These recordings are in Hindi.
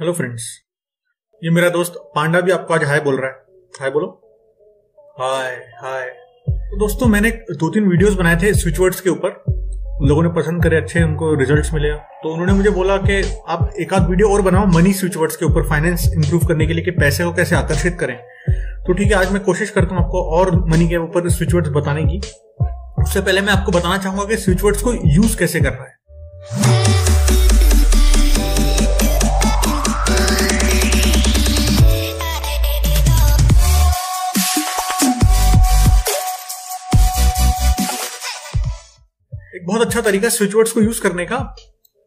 हेलो फ्रेंड्स ये मेरा दोस्त पांडा भी आपको आज हाय बोल रहा है। हाय बोलो। हाय हाय। तो दोस्तों, मैंने दो तीन वीडियोस बनाए थे स्विच वर्ड्स के ऊपर। लोगों ने पसंद करे, अच्छे, उनको रिजल्ट्स मिले। तो उन्होंने मुझे बोला कि आप एक आध वीडियो और बनाओ मनी स्विच वर्ड्स के ऊपर फाइनेंस इंप्रूव करने के लिए कि पैसे को कैसे आकर्षित करें। तो ठीक है, आज मैं कोशिश करता हूँ आपको और मनी के ऊपर स्विच वर्ड्स बताने की। उससे पहले मैं आपको बताना चाहूँगा कि स्विच वर्ड्स को यूज़ कैसे करना है। बहुत अच्छा तरीका स्विच वर्ड्स को यूज़ करने का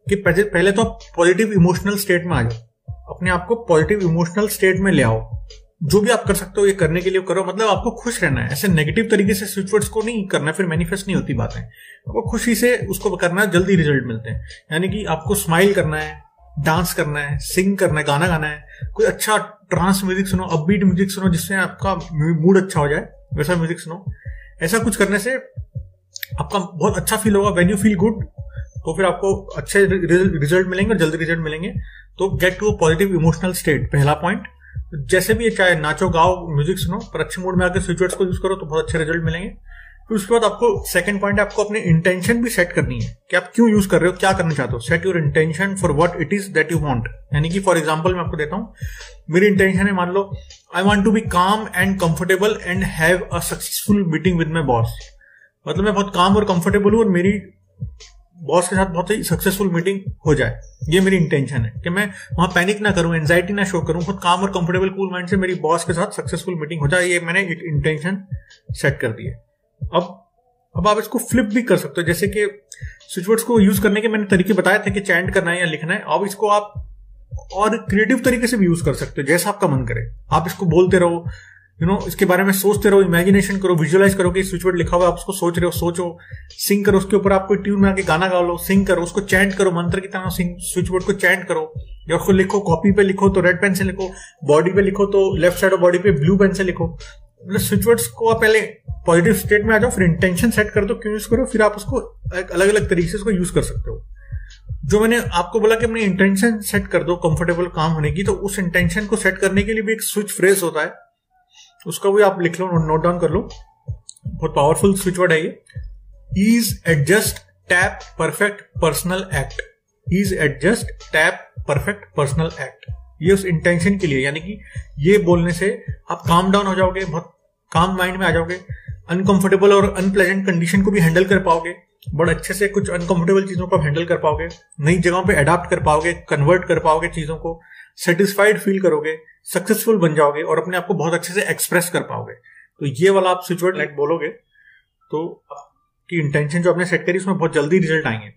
कि पहले तो आप पॉजिटिव इमोशनल स्टेट में आ जाओ। अपने आप को पॉजिटिव इमोशनल स्टेट में ले आओ। जो भी आप कर सकते हो, ये करने के लिए करो। मतलब आपको खुश रहना है। ऐसे नेगेटिव तरीके से स्विच वर्ड्स को नहीं करना, फिर मैनिफेस्ट नहीं होती बातें। आपको खुशी से उसको करना है, जल्दी रिज़ल्ट मिलते हैं। यानी कि आपको स्माइल करना है डांस करना है सिंग करना है, गाना गाना है। कोई अच्छा ट्रांस म्यूज़िक सुनो अपबीट म्यूज़िक सुनो, जिससे आपका मूड अच्छा हो जाए, वैसा म्यूज़िक सुनो। ऐसा कुछ करने से आपका बहुत अच्छा फील होगा। वेन यू फील गुड तो फिर आपको अच्छे रिज़ल्ट मिलेंगे और जल्दी रिज़ल्ट मिलेंगे। तो get to a positive emotional state पहला पॉइंट जैसे भी चाहे नाचो, गाओ म्यूज़िक सुनो, पर अच्छे मूड में आकर स्विच को यूज़ करो तो बहुत अच्छे रिज़ल्ट मिलेंगे। फिर उसके बाद आपको सेकंड पॉइंट आपको अपनी इंटेंशन भी सेट करनी है कि आप क्यों यूज़ कर रहे हो, क्या करना चाहते हो। Set your intention for what it is that you want यानी कि फॉर एग्जांपल मैं आपको देता हूँ, मेरी इंटेंशन है मान लो I want to be calm and comfortable and have a successful meeting with my boss मतलब मैं बहुत काम और कंफर्टेबल हूँ और मेरी बॉस के साथ बहुत ही सक्सेसफुल मीटिंग हो जाए। ये मेरी इंटेंशन है कि मैं वहाँ पैनिक ना करूँ एंजाइटी ना शो करूँ खुद काम और कंफर्टेबल कूल माइंड से मेरी बॉस के साथ सक्सेसफुल मीटिंग हो जाए, ये मैंने एक इंटेंशन सेट कर दी है। अब अब आप इसको फ्लिप भी कर सकते हो, जैसे कि स्विचवर्ड्स को यूज़ करने के मैंने तरीके बताए थे कि चैंट करना है या लिखना है, अब इसको आप और क्रिएटिव तरीके से भी यूज़ कर सकते हो, जैसा आपका मन करे। आप इसको बोलते रहो यू नो इसके बारे में सोचते रहो इमेजिनेशन करो विजुअलाइज करो कि स्विच वर्ड लिखा हुआ है, आप उसको सोच रहे हो, सोचो। सिंग करो, उसके ऊपर आप कोई ट्यून में आके गाना गा लो सिंग करो, उसको चैंट करो, मंत्र की तरह स्विच वर्ड को चैंट करो। या उसको लिखो कॉपी पे लिखो तो रेड पेन से लिखो बॉडी पे लिखो तो लेफ़्ट साइड ऑफ़ बॉडी पे ब्लू पेन से लिखो। मतलब स्विच वर्ड्स को आप पहले पॉजिटिव स्टेट में आ जाओ, फिर इंटेंशन सेट कर दो, क्यों यूज़ करो, फिर आप उसको अलग अलग तरीके से उसको यूज़ कर सकते हो। जो मैंने आपको बोला कि अपनी इंटेंशन सेट कर दो कंफर्टेबल काम होने की तो उस इंटेंशन को सेट करने के लिए भी एक स्विच फ्रेज होता है। उसका भी आप लिख लो नोट डाउन कर लो। बहुत पावरफुल स्विच वर्ड है ये। Is adjust tap perfect personal act is adjust tap perfect personal act ये उस इंटेंशन के लिए, यानी कि ये बोलने से आप काम डाउन हो जाओगे, बहुत काम माइंड में आ जाओगे अनकंफर्टेबल और अनप्लेजेंट कंडीशन को भी हैंडल कर पाओगे, बड़े अच्छे से कुछ अनकंफर्टेबल चीज़ों को हैंडल कर पाओगे, नई जगहों पे अडाप्ट कर पाओगे कन्वर्ट कर पाओगे चीज़ों को सेटिस्फाइड फील करोगे सक्सेसफुल बन जाओगे और अपने आप को बहुत अच्छे से एक्सप्रेस कर पाओगे। तो ये वाला आप स्विच वर्ड बोलोगे तो आपकी इंटेंशन जो आपने सेट करी उसमें बहुत जल्दी रिज़ल्ट आएँगे।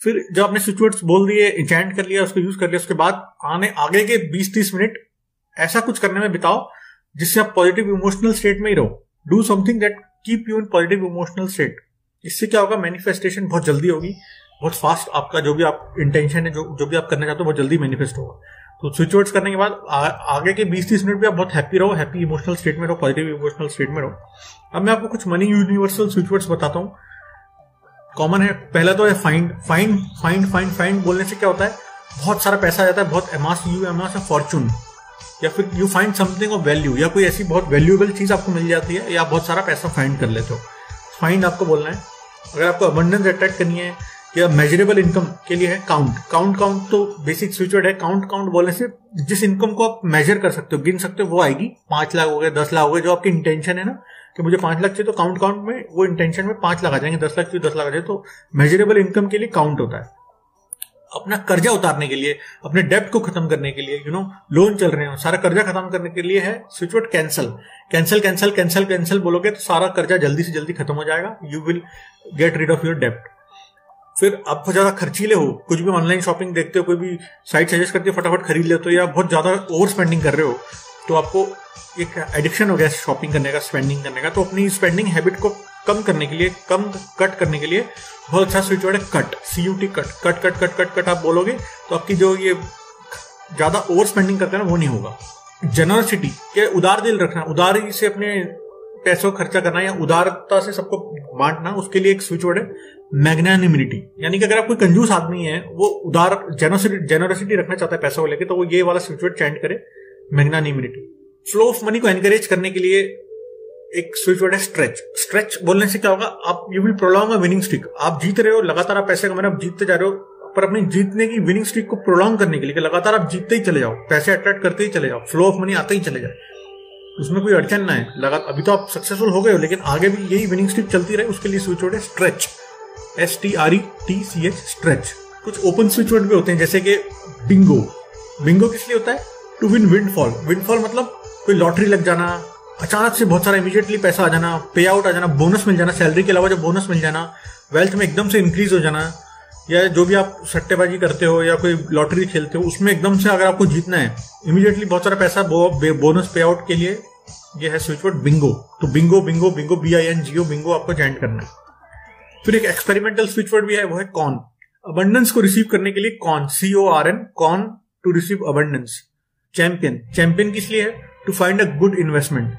फिर जब आपने स्विच बोल दिए इंचैंट कर लिया, उसको यूज़ कर लिया, उसके बाद आने, आगे के 20-30 मिनट ऐसा कुछ करने में बिताओ, जिससे आप पॉजिटिव इमोशनल स्टेट में ही रहो। Do something that keep you in positive emotional state इससे क्या होगा? मैनिफेस्टेशन बहुत जल्दी होगी। बहुत फास्ट आपका जो भी आप इंटेंशन है जो जो भी आप करना चाहते हो बहुत जल्दी मैनिफेस्ट होगा। तो स्विच वर्ड्स करने के बाद आ, आगे के 20-30 मिनट भी आप बहुत हैप्पी रहो हैप्पी इमोशनल स्टेट में रहो पॉजिटिव इमोशनल स्टेट में रहो। अब मैं आपको कुछ मनी यूनिवर्सल स्विच वर्ड्स बताता हूँ। कॉमन है पहला तो है find find find find find बोलने से क्या होता है? बहुत सारा पैसा आ जाता है बहुत एमास यू एमास फॉर्चून या फिर you find something of value या कोई ऐसी बहुत वैल्यूएबल चीज़ आपको मिल जाती है या बहुत सारा पैसा फाइंड कर लेते हो। फाइंड आपको बोलना है। अगर आपको अबंडेंस अट्रैक्ट करनी है या मेजरेबल इनकम के लिए है काउंट काउंट काउंट तो बेसिक स्विच वर्ड है. काउंट काउंट बोलने से जिस इनकम को आप मेजर कर सकते हो, गिन सकते हो, वो आएगी. पाँच लाख हो गए, दस लाख हो गए, जो आपकी इंटेंशन है ना, कि मुझे पाँच लाख चाहिए तो काउंट काउंट में वो इंटेंशन में पाँच लाख आ जाएँगे. दस लाख चाहिए, दस लाख आ तो मेजरेबल इनकम के लिए काउंट होता है. अपना कर्जा उतारने के लिए, अपने डेप्ट को खत्म करने के लिए यू नो लोन चल रहे हो, सारा कर्जा खत्म करने के लिए है switch word cancel cancel cancel cancel cancel बोलोगे तो सारा कर्जा जल्दी से जल्दी खत्म हो जाएगा. You will get rid of your डेप्ट फिर आप बहुत ज़्यादा खर्चीले हो। कुछ भी ऑनलाइन शॉपिंग देखते हो, कोई भी साइट सजेस्ट करती है, फटाफट खरीद लेते हो या बहुत ज़्यादा ओवर स्पेंडिंग कर रहे हो तो आपको एक एडिक्शन हो गया शॉपिंग करने का स्पेंडिंग करने का। तो अपनी स्पेंडिंग हैबिट को कम करने के लिए, कम कट करने के लिए बहुत अच्छा स्विच वर्ड है cut C U T cut cut cut cut cut cut आप बोलोगे तो आपकी जो ये ज़्यादा ओवर स्पेंडिंग करते हैं वो नहीं होगा। जनरसिटी के उदार दिल रखना, उदारी से अपने पैसों खर्चा करना या उदारता से सबको बांटना, उसके लिए एक स्विच वर्ड है मैग्नानिमिटी यानी कि अगर आप कोई कंजूस आदमी है, वो उदार जेनोसिटी रखना चाहता है पैसा को लेकर तो वो ये वाला स्विच वर्ड चैंट करे मैग्नानिमिटी फ्लो ऑफ़ मनी को एनकरेज करने के लिए एक स्विच वर्ड है स्ट्रेच स्ट्रेच बोलने से क्या होगा? आप you will prolong winning streak आप जीत रहे हो, लगातार आप पैसे कमा रहे हो आप जीतते जा रहे हो, पर अपनी जीतने की विनिंग स्ट्रिक को प्रोलॉन्ग करने के लिए लगातार आप जीतते ही चले जाओ, पैसे अट्रैक्ट करते ही चले जाओ फ्लो ऑफ़ मनी आते ही चले जाए। उसमें कोई अड़चन ना है लगा, अभी तो आप सक्सेसफुल हो गए हो, लेकिन आगे भी यही विनिंग स्ट्रिक चलती रहे, उसके लिए स्विच वर्ड है stretch S T R E T C H stretch कुछ ओपन स्विच वर्ड भी होते हैं, जैसे कि बिंगो बिंगो किस लिए होता है? टू विन विंडफॉल विंडफॉल मतलब कोई लॉटरी लग जाना, अचानक से बहुत सारा इमीडिएटली पैसा आ जाना पे आउट आ जाना बोनस मिल जाना सैलरी के अलावा जो बोनस मिल जाना वेल्थ में एकदम से इंक्रीज हो जाना, या जो भी आप सट्टेबाजी करते हो, या कोई लॉटरी खेलते हो, उसमें एकदम से अगर आपको जीतना है इमीडिएटली बहुत सारा पैसा बोनस पे आउट के लिए ये है स्विच वर्ड बिंगो तो bingo bingo bingo B I N G O bingo आपको ज्वाइन करना है। फिर एक एक्सपेरिमेंटल स्विच वर्ड भी है, वो है कॉन अबंडेंस को रिसीव करने के लिए con C O R N con to receive abundance champion champion किस लिए है? To find a good investment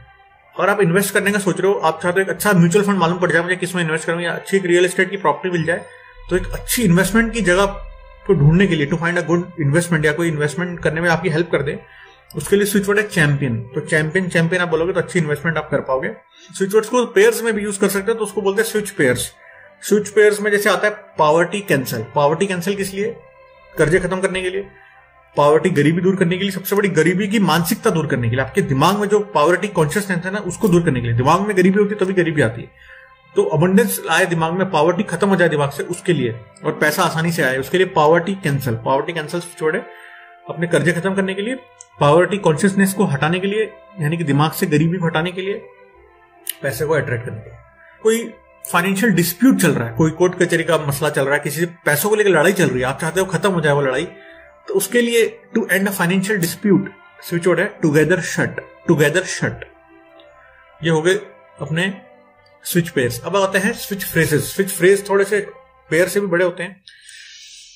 और आप इन्वेस्ट करने का सोच रहे हो, आप चाहते हो एक अच्छा म्यूचुअल फंड मालूम पड़ जाए, मुझे किसमें इन्वेस्ट करूँ, या अच्छी एक रियल एस्टेट की प्रॉपर्टी मिल जाए तो एक अच्छी इन्वेस्टमेंट की जगह को ढूँढने के लिए to find a good investment या कोई इन्वेस्टमेंट करने में आपकी हेल्प कर दे, उसके लिए स्विच वर्ड है चैंपियन तो चैंपियन चैंपियन आप बोलोगे तो अच्छी इन्वेस्टमेंट आप कर पाओगे. स्विच वर्ड्स को पेयर्स में भी यूज़ कर सकते हो तो उसको बोलते हैं स्विच पेयर्स स्विच पेयर्स में जैसे आता है पावर्टी कैंसल पावर्टी कैंसल किस लिए? कर्जे खत्म करने के लिए. पावर्टी गरीबी दूर करने के लिए सबसे बड़ी गरीबी की मानसिकता दूर करने के लिए. आपके दिमाग में जो पावर्टी कॉन्शियसनेस है ना, उसको दूर करने के लिए. दिमाग में गरीबी होती है, तभी गरीबी आती है. तो अबंडेंस आए दिमाग में पावर्टी खत्म हो जाए दिमाग से, उसके लिए. और पैसा आसानी से आए, उसके लिए पावर्टी कैंसल पावर्टी कैंसल छोड़े. अपने कर्जे खत्म करने के लिए पावर्टी कॉन्शियसनेस को हटाने के लिए, यानी कि दिमाग से गरीबी को हटाने के लिए, पैसे को अट्रैक्ट करने के लिए. कोई फाइनेंशियल डिस्प्यूट चल रहा है। कोई कोर्ट कचहरी का मसला चल रहा है, किसी से पैसों को लेकर लड़ाई चल रही है। आप चाहते हो खत्म हो जाए वो लड़ाई तो उसके लिए to end a financial dispute switch word है टुगेदर शट टुगेदर शट ये हो गए अपने स्विच पेयर्स अब आते हैं स्विच फ्रेजेस स्विच फ्रेज थोड़े से पेयर से भी बड़े होते हैं।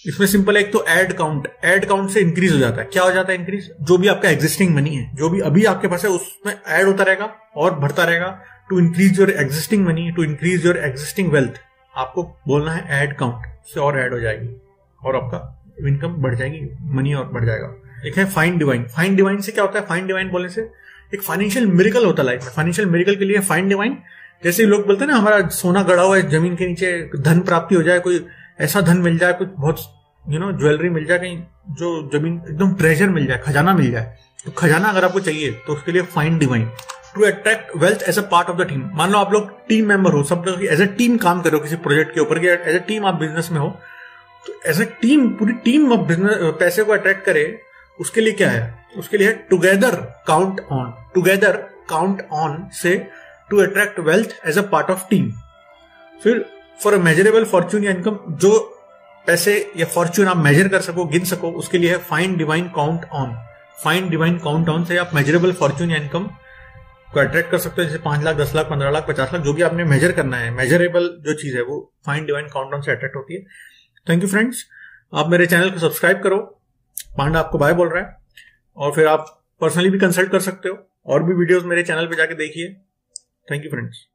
इसमें सिंपल एक तो एड काउंट एड काउंट से इंक्रीज हो जाता है। क्या हो जाता है इंक्रीज जो भी आपका एग्जिस्टिंग मनी है, जो भी अभी आपके पास है, उसमें एड होता रहेगा और बढ़ता रहेगा। To increase your existing money to increase your existing wealth आपको बोलना है एड काउंट से और एड हो जाएगी, और आपका इनकम बढ़ जाएगी मनी और बढ़ जाएगा। एक है फाइन डिवाइन फाइन डिवाइन से क्या होता है? फाइन डिवाइन बोलने से एक फाइनेंशियल मेरिकल होता है लाइफ में। फाइनेंशियल मेरिकल के लिए फाइन डिवाइन जैसे लोग बोलते हैं ना, हमारा सोना गड़ा हुआ है, ज़मीन के नीचे धन प्राप्ति हो जाए, कोई ऐसा धन मिल जाए, कुछ बहुत यू नो ज्वेलरी मिल जाए, कहीं जो ज़मीन एकदम ट्रेजर मिल जाए, खजाना मिल जाए तो खजाना अगर आपको चाहिए तो उसके लिए fine divine to attract wealth as a part of the team मान लो आप लोग टीम मेंबर हो, सब लोग एज अ टीम काम करो किसी प्रोजेक्ट के ऊपर एज अ टीम आप बिज़नेस में हो तो एज अ टीम पूरी टीम बिज़नेस पैसे को अट्रैक्ट करे, उसके लिए क्या है? उसके लिए together count on together count on से to attract wealth as a part of team फिर फॉर अ मेजरेबल फॉर्च्यून या इनकम जो पैसे या फॉर्च्यून आप मेजर कर सको, गिन सको, उसके लिए है fine divine count on fine divine count on से आप मेजरेबल फॉर्च्यून या इनकम को अट्रैक्ट कर सकते हो, जैसे पाँच लाख, दस लाख, पंद्रह लाख, पचास लाख, जो भी आपने मेजर करना है मेजरेबल जो चीज़ है, वो फाइन डिवाइन काउंटडाउन से अट्रैक्ट होती है। थैंक यू फ्रेंड्स आप मेरे चैनल को सब्सक्राइब करो। पांडा आपको बाय बोल रहा है। और फिर आप पर्सनली भी कंसल्ट कर सकते हो। और भी वीडियोस मेरे चैनल पे जाके देखिए। Thank you friends.